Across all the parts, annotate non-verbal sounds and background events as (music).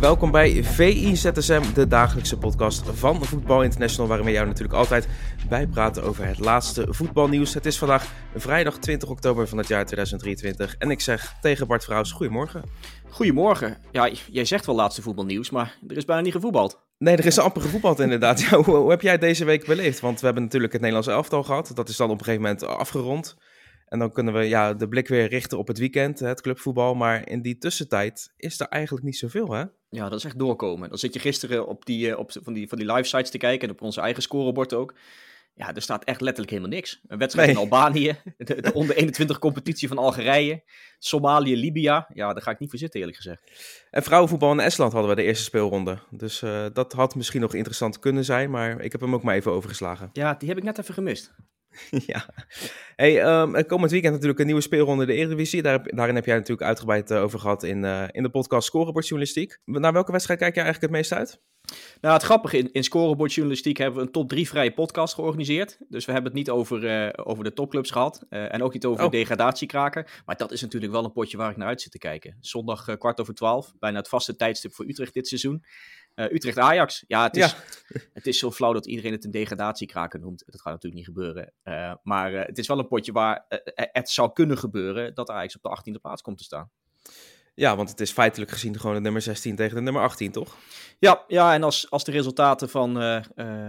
Welkom bij VI ZSM, de dagelijkse podcast van Voetbal International, waarin we jou natuurlijk altijd bijpraten over het laatste voetbalnieuws. Het is vandaag vrijdag 20 oktober van het jaar 2023 en ik zeg tegen Bart Vrouws, goedemorgen. Goedemorgen. Ja, jij zegt wel laatste voetbalnieuws, maar er is bijna niet gevoetbald. Nee, er is amper gevoetbald inderdaad. (laughs) Ja, hoe, hoe heb jij deze week beleefd? Want we hebben natuurlijk het Nederlands elftal gehad. Dat is dan op een gegeven moment afgerond. En dan kunnen we ja, de blik weer richten op het weekend, het clubvoetbal. Maar in die tussentijd is er eigenlijk niet zoveel, hè? Ja, dat is echt doorkomen. Dan zit je gisteren op die, eh, op, van, die, van die live sites te kijken en op onze eigen scorebord ook. Ja, er staat echt letterlijk helemaal niks. Een wedstrijd in Albanië, (laughs) de, onder 21 competitie van Algerije, Somalië, Libië. Ja, daar ga ik niet voor zitten eerlijk gezegd. En vrouwenvoetbal in Estland hadden we de eerste speelronde. Dus uh, dat had misschien nog interessant kunnen zijn, maar ik heb hem ook maar even overgeslagen. Ja, die heb ik net even gemist. (laughs) ja. Hey, um, komend weekend natuurlijk een nieuwe speelronde de Eredivisie. Daar, daarin heb jij natuurlijk uitgebreid uh, over gehad in, uh, in de podcast Scorebordjournalistiek. Naar welke wedstrijd kijk je eigenlijk het meest uit? Nou, het grappige, in, in Scorebordjournalistiek hebben we een top 3 vrije podcast georganiseerd. Dus we hebben het niet over, uh, over de topclubs gehad en ook niet over oh. degradatiekraken. Maar dat is natuurlijk wel een potje waar ik naar uit zit te kijken. Zondag kwart over twaalf, bijna het vaste tijdstip voor Utrecht dit seizoen. Uh, Utrecht-Ajax. Ja, het is, ja. (laughs) het is zo flauw dat iedereen het een degradatiekraker noemt. Dat gaat natuurlijk niet gebeuren. Uh, maar uh, het is wel een potje waar het zou kunnen gebeuren dat Ajax op de 18e plaats komt te staan. Ja, want het is feitelijk gezien gewoon de nummer 16 tegen de nummer 18, toch? Ja, ja en als, als de resultaten van,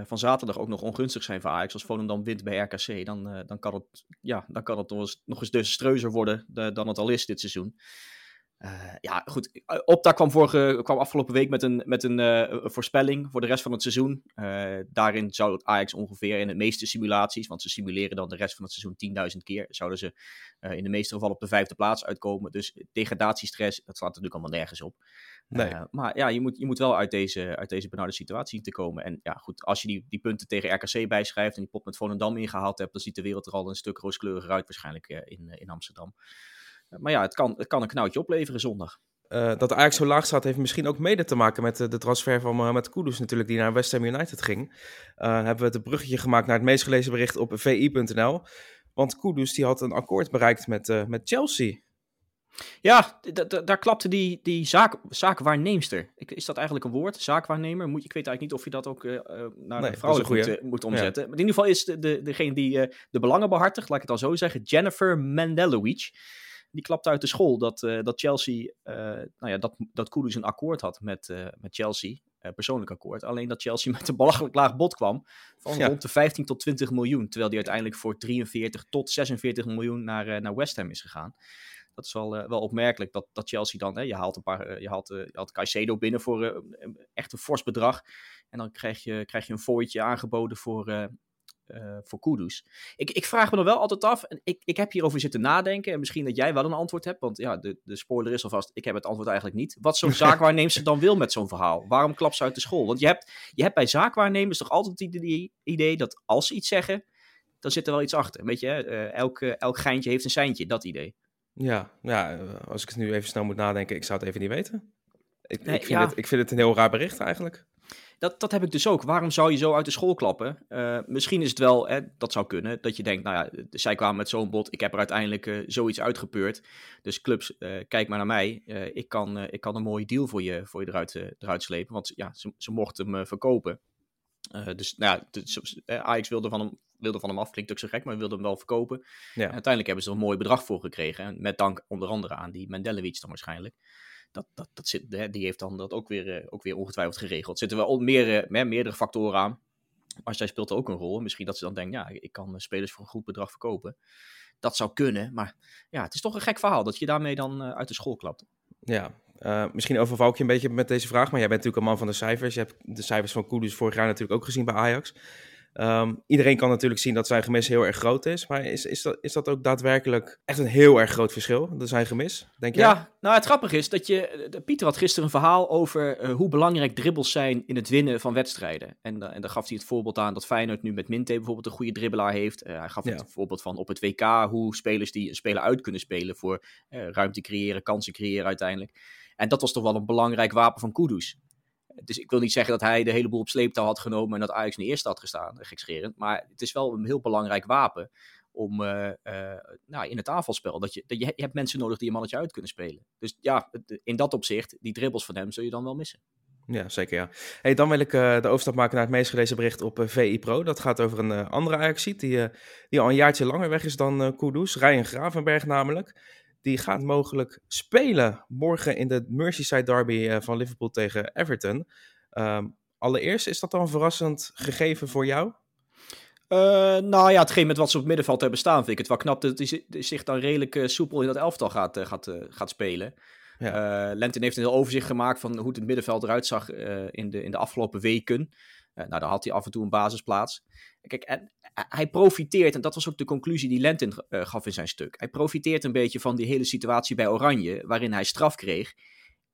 van zaterdag ook nog ongunstig zijn voor Ajax, als Volendam wint bij RKC, dan, dan kan het, ja, dan kan het nog eens, nog eens worden dan het al is dit seizoen. Uh, ja, goed. Opta kwam, vorige, kwam afgelopen week met een, met een uh, voorspelling voor de rest van het seizoen. Uh, daarin zou het Ajax ongeveer in de meeste simulaties, want ze simuleren dan de rest van het seizoen 10.000 keer, zouden ze in de meeste gevallen op de vijfde plaats uitkomen. Dus degradatiestress, dat slaat natuurlijk allemaal nergens op. Nee. maar ja, je moet, je moet wel uit deze, uit deze benarde situatie te komen. En ja, goed, als je die, die punten tegen RKC bijschrijft en die pot met Volendam ingehaald hebt, dan ziet de wereld er al een stuk rooskleuriger uit waarschijnlijk in, in Amsterdam. Maar ja, het kan, het kan een knoutje opleveren zondag. Uh, dat Ajax zo laag staat, heeft misschien ook mede te maken met de, de transfer van Mohamed Kudus natuurlijk, die naar West Ham United ging. Uh, hebben we het bruggetje gemaakt naar het meest gelezen bericht op vi.nl. Want Kudus die had een akkoord bereikt met, met Chelsea. Ja, daar klapte die, die zaak, zaakwaarneemster. Is dat eigenlijk een woord? Zaakwaarnemer? Moet, ik weet eigenlijk niet of je dat ook naar nee, moet, moet, omzetten. Ja. Maar in ieder geval is de, de, degene die de belangen behartigt, laat ik het al zo zeggen, Jennifer Mendelovic die klapte uit de school dat, uh, dat Chelsea, uh, nou ja, dat, dat Kudus een akkoord had met, uh, met Chelsea, persoonlijk akkoord. Alleen dat Chelsea (laughs) met een belachelijk laag bod kwam van ja. rond de 15 tot 20 miljoen, terwijl die uiteindelijk voor 43 tot 46 miljoen naar, naar West Ham is gegaan. Dat is wel, wel opmerkelijk dat, dat Chelsea dan, hè, je haalt een paar, je haalt, je haalt Caicedo binnen voor echt een fors bedrag. En dan krijg je, krijg je een fooitje aangeboden voor, uh, voor Kudus. Ik, ik vraag me dan wel altijd af, en ik, ik heb hierover zitten nadenken, en misschien dat jij wel een antwoord hebt, want ja, de, de spoiler is alvast, ik heb het antwoord eigenlijk niet. Wat zo'n (laughs) zaakwaarnemer dan wil met zo'n verhaal? Waarom klapt ze uit de school? Want je hebt, je hebt bij zaakwaarnemers toch altijd het idee, idee dat als ze iets zeggen, dan zit er wel iets achter. Weet je, uh, elk, uh, elk geintje heeft een seintje, dat idee. Ja, ja, als ik het nu even snel moet nadenken, ik zou het even niet weten. Ik, nee, ik, vind, ja. het, ik vind het een heel raar bericht eigenlijk. Dat, dat heb ik dus ook. Waarom zou je zo uit de school klappen? Uh, misschien is het wel, hè, dat zou kunnen, dat je denkt, nou ja, zij kwamen met zo'n bod, ik heb er uiteindelijk uh, zoiets uitgepeurd. Dus clubs, uh, kijk maar naar mij, ik, kan, ik kan een mooie deal voor je, voor je eruit, eruit slepen, want ja, ze, ze mochten hem verkopen. dus nou ja, de, Ajax wilde van hem, wilde van hem af, klinkt ook zo gek, maar wilde hem wel verkopen. Ja. En uiteindelijk hebben ze er een mooi bedrag voor gekregen, met dank onder andere aan die Mendelevic dan waarschijnlijk dat, dat, dat zit, hè, die heeft dan dat ook weer, uh, ook weer ongetwijfeld geregeld. Er zitten wel meer, uh, meerdere factoren aan. Maar zij speelt ook een rol. Misschien dat ze dan denkt, ja, ik kan spelers voor een goed bedrag verkopen. Dat zou kunnen, maar ja, het is toch een gek verhaal dat je daarmee dan uit de school klapt. Ja, misschien overval ik je een beetje met deze vraag, maar jij bent natuurlijk een man van de cijfers. Je hebt de cijfers van Koeders vorig jaar natuurlijk ook gezien bij Ajax. Um, iedereen kan natuurlijk zien dat zijn gemis heel erg groot is. Maar is, is, dat, is dat ook daadwerkelijk echt een heel erg groot verschil, dat zijn gemis, denk je? Ja, nou het grappige is dat je... Pieter had gisteren een verhaal over uh, hoe belangrijk dribbles zijn in het winnen van wedstrijden. En, uh, en daar gaf hij het voorbeeld aan dat Feyenoord nu met Minte bijvoorbeeld een goede dribbelaar heeft. Uh, hij gaf ja. het voorbeeld van op het WK hoe spelers die een speler uit kunnen spelen voor ruimte creëren, kansen creëren uiteindelijk. En dat was toch wel een belangrijk wapen van Kudus. Dus ik wil niet zeggen dat hij de hele boel op sleeptouw had genomen en dat Ajax in de eerste had gestaan, gekscherend. Maar het is wel een heel belangrijk wapen om nou, in het aanvalspel. Dat je, dat je, hebt mensen nodig die een mannetje uit kunnen spelen. Dus ja, in dat opzicht, die dribbles van hem zul je dan wel missen. Ja, zeker ja. Hey, dan wil ik uh, de overstap maken naar het meest gelezen bericht op VI Pro. Dat gaat over een andere Ajaxiet die, die al een jaartje langer weg is dan uh, Kudus. Ryan Gravenberg namelijk. Die gaat mogelijk spelen morgen in de Merseyside derby van Liverpool tegen Everton. Um, allereerst, is dat dan een verrassend gegeven voor jou? nou ja, hetgeen met wat ze op het middenveld hebben staan, vind ik het wel knap dat hij zich dan redelijk soepel in dat elftal gaat, gaat, gaat spelen. Ja. Uh, Lentin heeft een heel overzicht gemaakt van hoe het middenveld eruit zag uh, in, de, in de afgelopen weken. Uh, nou, daar had hij af en toe een basisplaats. Kijk, en, hij profiteert, en dat was ook de conclusie die Lentin gaf in zijn stuk. Hij profiteert een beetje van die hele situatie bij Oranje, waarin hij straf kreeg.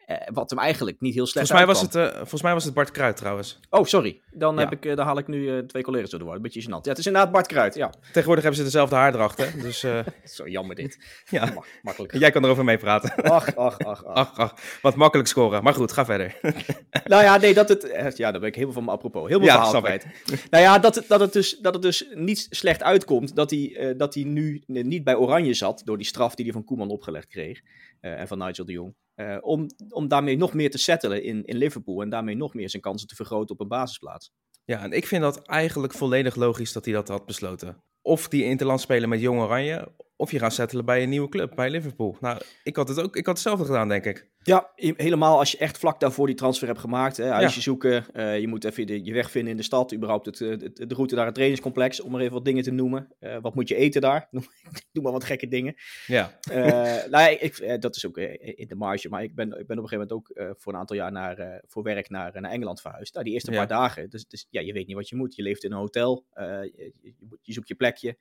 Eh, wat hem eigenlijk niet heel slecht volgens mij, was het, uh, volgens mij was het Bart Kruid trouwens. Oh, sorry. Dan, heb ik, uh, dan haal ik nu twee collega's door de war. Een beetje gênant. Ja, het is inderdaad Bart Kruid, ja. Tegenwoordig hebben ze dezelfde haardracht, hè. (laughs) Dus, Zo jammer dit. ja, makkelijk. Jij kan erover meepraten. Ach, ach, ach, ach. ach, Wat makkelijk scoren. Maar goed, ga verder. (laughs) nou ja, nee, dat het... Ja, daar ben ik heel veel van me apropos. Heel veel ja, verhaal kwijt. nou ja, dat, dat, het dus, dat het dus niet slecht uitkomt dat hij, dat hij nu niet bij Oranje zat... door die straf die hij van Koeman opgelegd kreeg. en van Nigel de Jong. Uh, om, om daarmee nog meer te settelen in, in Liverpool en daarmee nog meer zijn kansen te vergroten op een basisplaats. Ja, en ik vind dat eigenlijk volledig logisch dat hij dat had besloten. Of die interland spelen met Jong Oranje, of je gaat settelen bij een nieuwe club, bij Liverpool. Nou, ik had het ook, ik had hetzelfde gedaan, denk ik. Ja, helemaal als je echt vlak daarvoor die transfer hebt gemaakt. Hè, huisje ja. zoeken, uh, je moet even de, je weg vinden in de stad, überhaupt het, de, de route naar het trainingscomplex, om maar even wat dingen te noemen. Uh, wat moet je eten daar? (laughs) Doe maar wat gekke dingen. Ja. Uh, (laughs) nou, ik, dat is ook in de marge, maar ik ben, ik ben op een gegeven moment ook voor een aantal jaar naar, voor werk naar, naar Engeland verhuisd. Nou, die eerste ja. paar dagen, dus, dus, ja, je weet niet wat je moet. Je leeft in een hotel, je, je, je zoekt je plekje.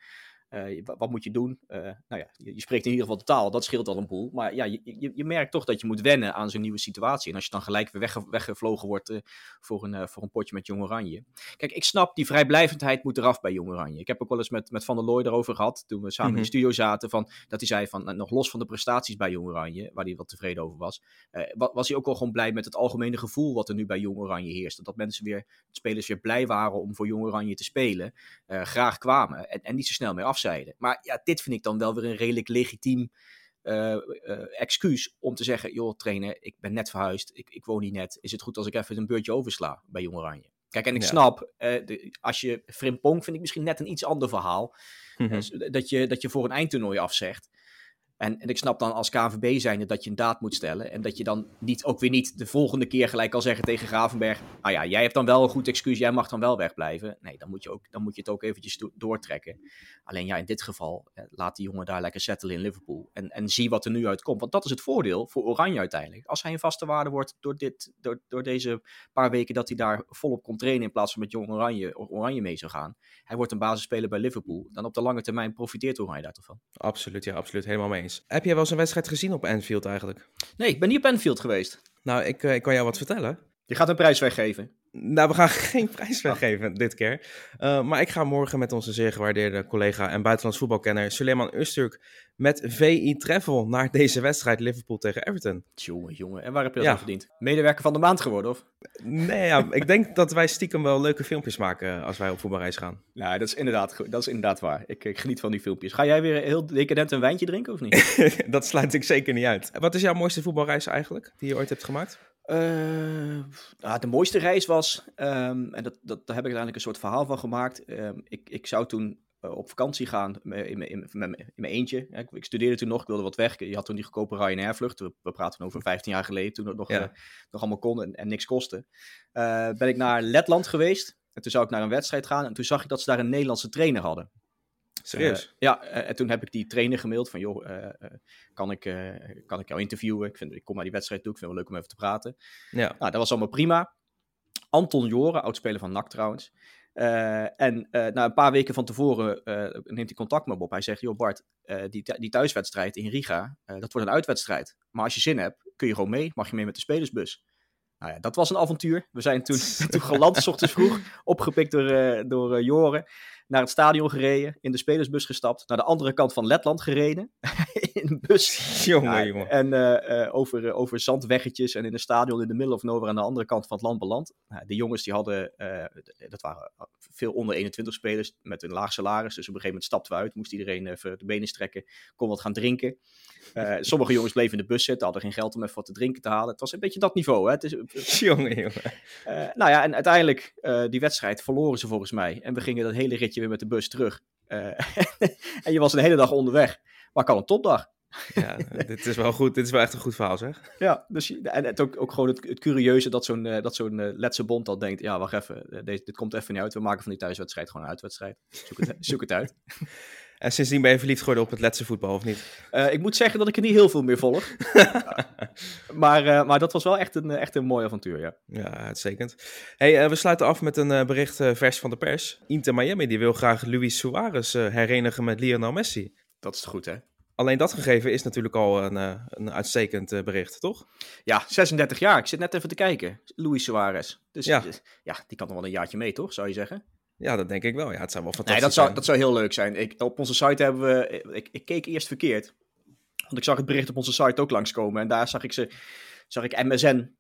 Uh, wat moet je doen? Uh, nou ja, je, je, spreekt in ieder geval de taal, dat scheelt al een boel. Maar ja, je, je, je merkt toch dat je moet wennen aan zo'n nieuwe situatie. En als je dan gelijk weer wegge weggevlogen wordt uh, voor, een, voor een potje met Jong Oranje. Kijk, ik snap, die vrijblijvendheid moet eraf bij Jong Oranje. Ik heb ook wel eens met, met Van der Looy erover gehad, toen we samen mm -hmm. in de mhm. studio zaten, van, dat hij zei van, nog los van de prestaties bij Jong Oranje, waar hij wat tevreden over was, was hij ook wel gewoon blij met het algemene gevoel wat er nu bij Jong Oranje heerst. Dat mensen weer, spelers weer blij waren om voor Jong Oranje te spelen, graag kwamen en, en niet zo snel meer Maar ja, dit vind ik dan wel weer een redelijk legitiem uh, uh, excuus om te zeggen: joh, trainer, ik ben net verhuisd, ik, ik woon hier net. Is het goed als ik even een beurtje oversla bij Jong Oranje? Kijk, en ik ja. snap, uh, de, als je Frimpong vind ik misschien net een iets ander verhaal. Mm -hmm. dat, je, dat je voor een eindtoernooi afzegt. En, en ik snap dan als KNVB zijnde dat je een daad moet stellen. En dat je dan niet, ook weer niet de volgende keer gelijk kan zeggen tegen Gravenberg. Nou ja, jij hebt dan wel een goed excuus, jij mag dan wel wegblijven. Nee, dan moet je, ook, dan moet je het ook eventjes do doortrekken. Alleen ja, in dit geval, eh, laat die jongen daar lekker settelen in Liverpool. En, en zie wat er nu uitkomt. Want dat is het voordeel voor Oranje uiteindelijk. Als hij een vaste waarde wordt door, dit, door, door deze paar weken dat hij daar volop kon trainen. In plaats van met Jong Oranje, Oranje mee zou gaan. Hij wordt een basisspeler bij Liverpool. Dan op de lange termijn profiteert Oranje daar toch van. Absoluut, ja, absoluut. Helemaal mee eens. Heb jij wel eens een wedstrijd gezien op Anfield eigenlijk? Nee, ik ben niet op Anfield geweest. Nou, ik, uh, ik kan jou wat vertellen. Je gaat een prijs weggeven. Nou, we gaan (laughs) geen prijs weggeven dit keer. Uh, maar ik ga morgen met onze zeer gewaardeerde collega en buitenlands voetbalkenner Suleiman Usturk met VI Travel naar deze wedstrijd Liverpool tegen Everton. Jongen, jongen. En waar heb je dat ja. aan verdiend? Medewerker van de maand geworden, of? Nee, ja, ik denk (laughs) dat wij stiekem wel leuke filmpjes maken als wij op voetbalreis gaan. Nou, dat is inderdaad, dat is inderdaad waar. Ik, ik geniet van die filmpjes. Ga jij weer heel decadent een wijntje drinken, of niet? (laughs) dat sluit ik zeker niet uit. Wat is jouw mooiste voetbalreis eigenlijk, die je ooit hebt gemaakt? Uh, nou, de mooiste reis was, um, en dat, dat, daar heb ik uiteindelijk een soort verhaal van gemaakt. Um, ik, ik zou toen uh, op vakantie gaan in, in, in, in mijn eentje. Ja, ik, ik, studeerde toen nog, ik wilde wat weg. Je had toen die goedkope Ryanair vlucht. We, we praten over 15 jaar geleden, toen het nog, ja. uh, nog allemaal kon en, en niks kostte. ben ik naar Letland geweest. En toen zou ik naar een wedstrijd gaan. En toen zag ik dat ze daar een Nederlandse trainer hadden. Serieus? Uh, ja, uh, en toen heb ik die trainer gemaild van, joh, uh, kan, ik, kan ik jou interviewen? Ik, vind, ik kom naar die wedstrijd toe, ik vind het wel leuk om even te praten. Ja. Nou, dat was allemaal prima. Anton Joren, oudspeler van NAC trouwens. en na een paar weken van tevoren neemt hij contact met me op. Hij zegt, joh Bart, die, die thuiswedstrijd in Riga, dat wordt een uitwedstrijd. Maar als je zin hebt, kun je gewoon mee, mag je mee met de spelersbus. Nou ja, dat was een avontuur. We zijn toen, (laughs) toen geland, s ochtends vroeg, opgepikt door, door Joren. Naar het stadion gereden, in de spelersbus gestapt, naar de andere kant van Letland gereden, (laughs) (laughs) in een bus. jongen, jongen. En uh, over, over zandweggetjes en in een stadion in de middle of nowhere aan de andere kant van het land beland. Nou, de jongens die hadden, dat waren veel onder 21 spelers met een laag salaris, dus op een gegeven moment stapten we uit, moest iedereen even de benen strekken, kon wat gaan drinken. (laughs) sommige jongens bleven in de bus zitten, hadden geen geld om even wat te drinken te halen. Het was een beetje dat niveau, hè. Het is, (laughs) jongen, jongen. nou ja, en uiteindelijk, die wedstrijd verloren ze volgens mij. En we gingen dat hele ritje weer met de bus terug. Uh, en je was een hele dag onderweg. Maar kan een topdag. Ja, (laughs) dit is wel goed. Dit is wel echt een goed verhaal, zeg. Ja, dus, en het ook, ook gewoon het, het curieuze dat zo'n uh, dat zo'n uh, Letse bond al denkt: ja, wacht even, deze, dit komt even niet uit. We maken van die thuiswedstrijd gewoon een uitwedstrijd. Zoek het, (laughs) zoek het uit. (laughs) En sindsdien ben je verliefd geworden op het Letse voetbal, of niet? Uh, ik moet zeggen dat ik er niet heel veel meer volg. maar, maar dat was wel echt een, echt een mooi avontuur, ja. Ja, uitstekend. Hey, we sluiten af met een bericht vers van de pers. Inter Miami die wil graag Luis Suarez herenigen met Lionel Messi. Dat is goed, hè? Alleen dat gegeven is natuurlijk al een, een uitstekend bericht, toch? Ja, 36 jaar. Ik zit net even te kijken. Luis Suarez. Dus ja. ja, die kan nog wel een jaartje mee, toch? Zou je zeggen? Ja, dat denk ik wel. Ja, het zou wel fantastisch nee, dat zou, Dat zou heel leuk zijn. Ik, op onze site hebben we... Ik, ik keek eerst verkeerd. Want ik zag het bericht op onze site ook langskomen. En daar zag ik, ze, zag ik MSN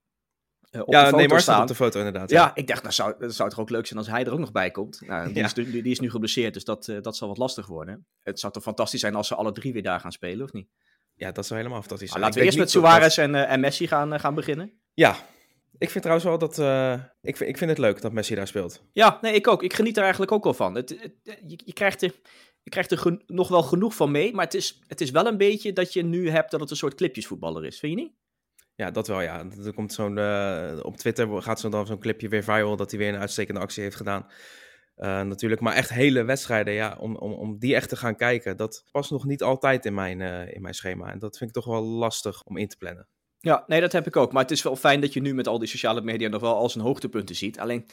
op ja, de foto nee, staan. op de foto inderdaad. Ja, ja ik dacht, nou, zou, dat zou toch ook leuk zijn als hij er ook nog bij komt. Nou, die, ja. is, die, die, is nu geblesseerd, dus dat, uh, dat zal wat lastig worden. Het zou toch fantastisch zijn als ze alle drie weer daar gaan spelen, of niet? Ja, dat zou helemaal fantastisch zijn. Nou, laten we eerst met Suarez en, uh, en Messi gaan, gaan beginnen. Ja, ik vind trouwens wel dat. Uh, ik, vind, ik vind het leuk dat Messi daar speelt. Ja, nee, ik ook. Ik geniet er eigenlijk ook wel van. Het, je, je, krijgt er, je krijgt er nog wel genoeg van mee. Maar het is, het is wel een beetje dat je nu hebt dat het een soort clipjesvoetballer is. Vind je niet? Ja, dat wel, ja. Er komt zo'n, uh, op Twitter gaat zo dan zo'n clipje weer viral dat hij weer een uitstekende actie heeft gedaan. Uh, natuurlijk, maar echt hele wedstrijden, ja, om, om, om die echt te gaan kijken, dat past nog niet altijd in mijn, in mijn schema. En dat vind ik toch wel lastig om in te plannen. Ja, nee, dat heb ik ook. Maar het is wel fijn dat je nu met al die sociale media nog wel als een hoogtepunten ziet. Alleen,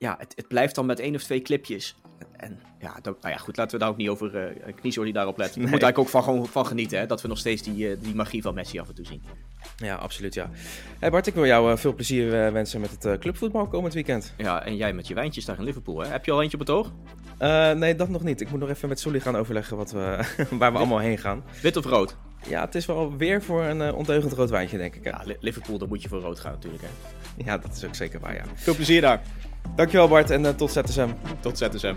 ja, het, het blijft dan met één of twee clipjes. En ja, dat, nou ja, goed, laten we daar ook niet over uh, daarop let. We moeten eigenlijk ook van, gewoon van genieten, hè, dat we nog steeds die, uh, die magie van Messi af en toe zien. Ja, absoluut, ja. Hey Bart, ik wil jou uh, veel plezier wensen met het clubvoetbal komend weekend. Ja, en jij met je wijntjes daar in Liverpool, hè? Heb je al eentje op het oog? nee, dat nog niet. Ik moet nog even met Sully gaan overleggen wat we, (laughs) waar we allemaal heen gaan. Wit of rood? Ja, het is wel weer voor een onteugend rood wijntje, denk ik. Hè? Ja, Liverpool, dan moet je voor rood gaan natuurlijk. Hè? Ja, dat is ook zeker waar, ja. Veel plezier daar. Dankjewel Bart en uh, tot ZSM. Tot ZSM.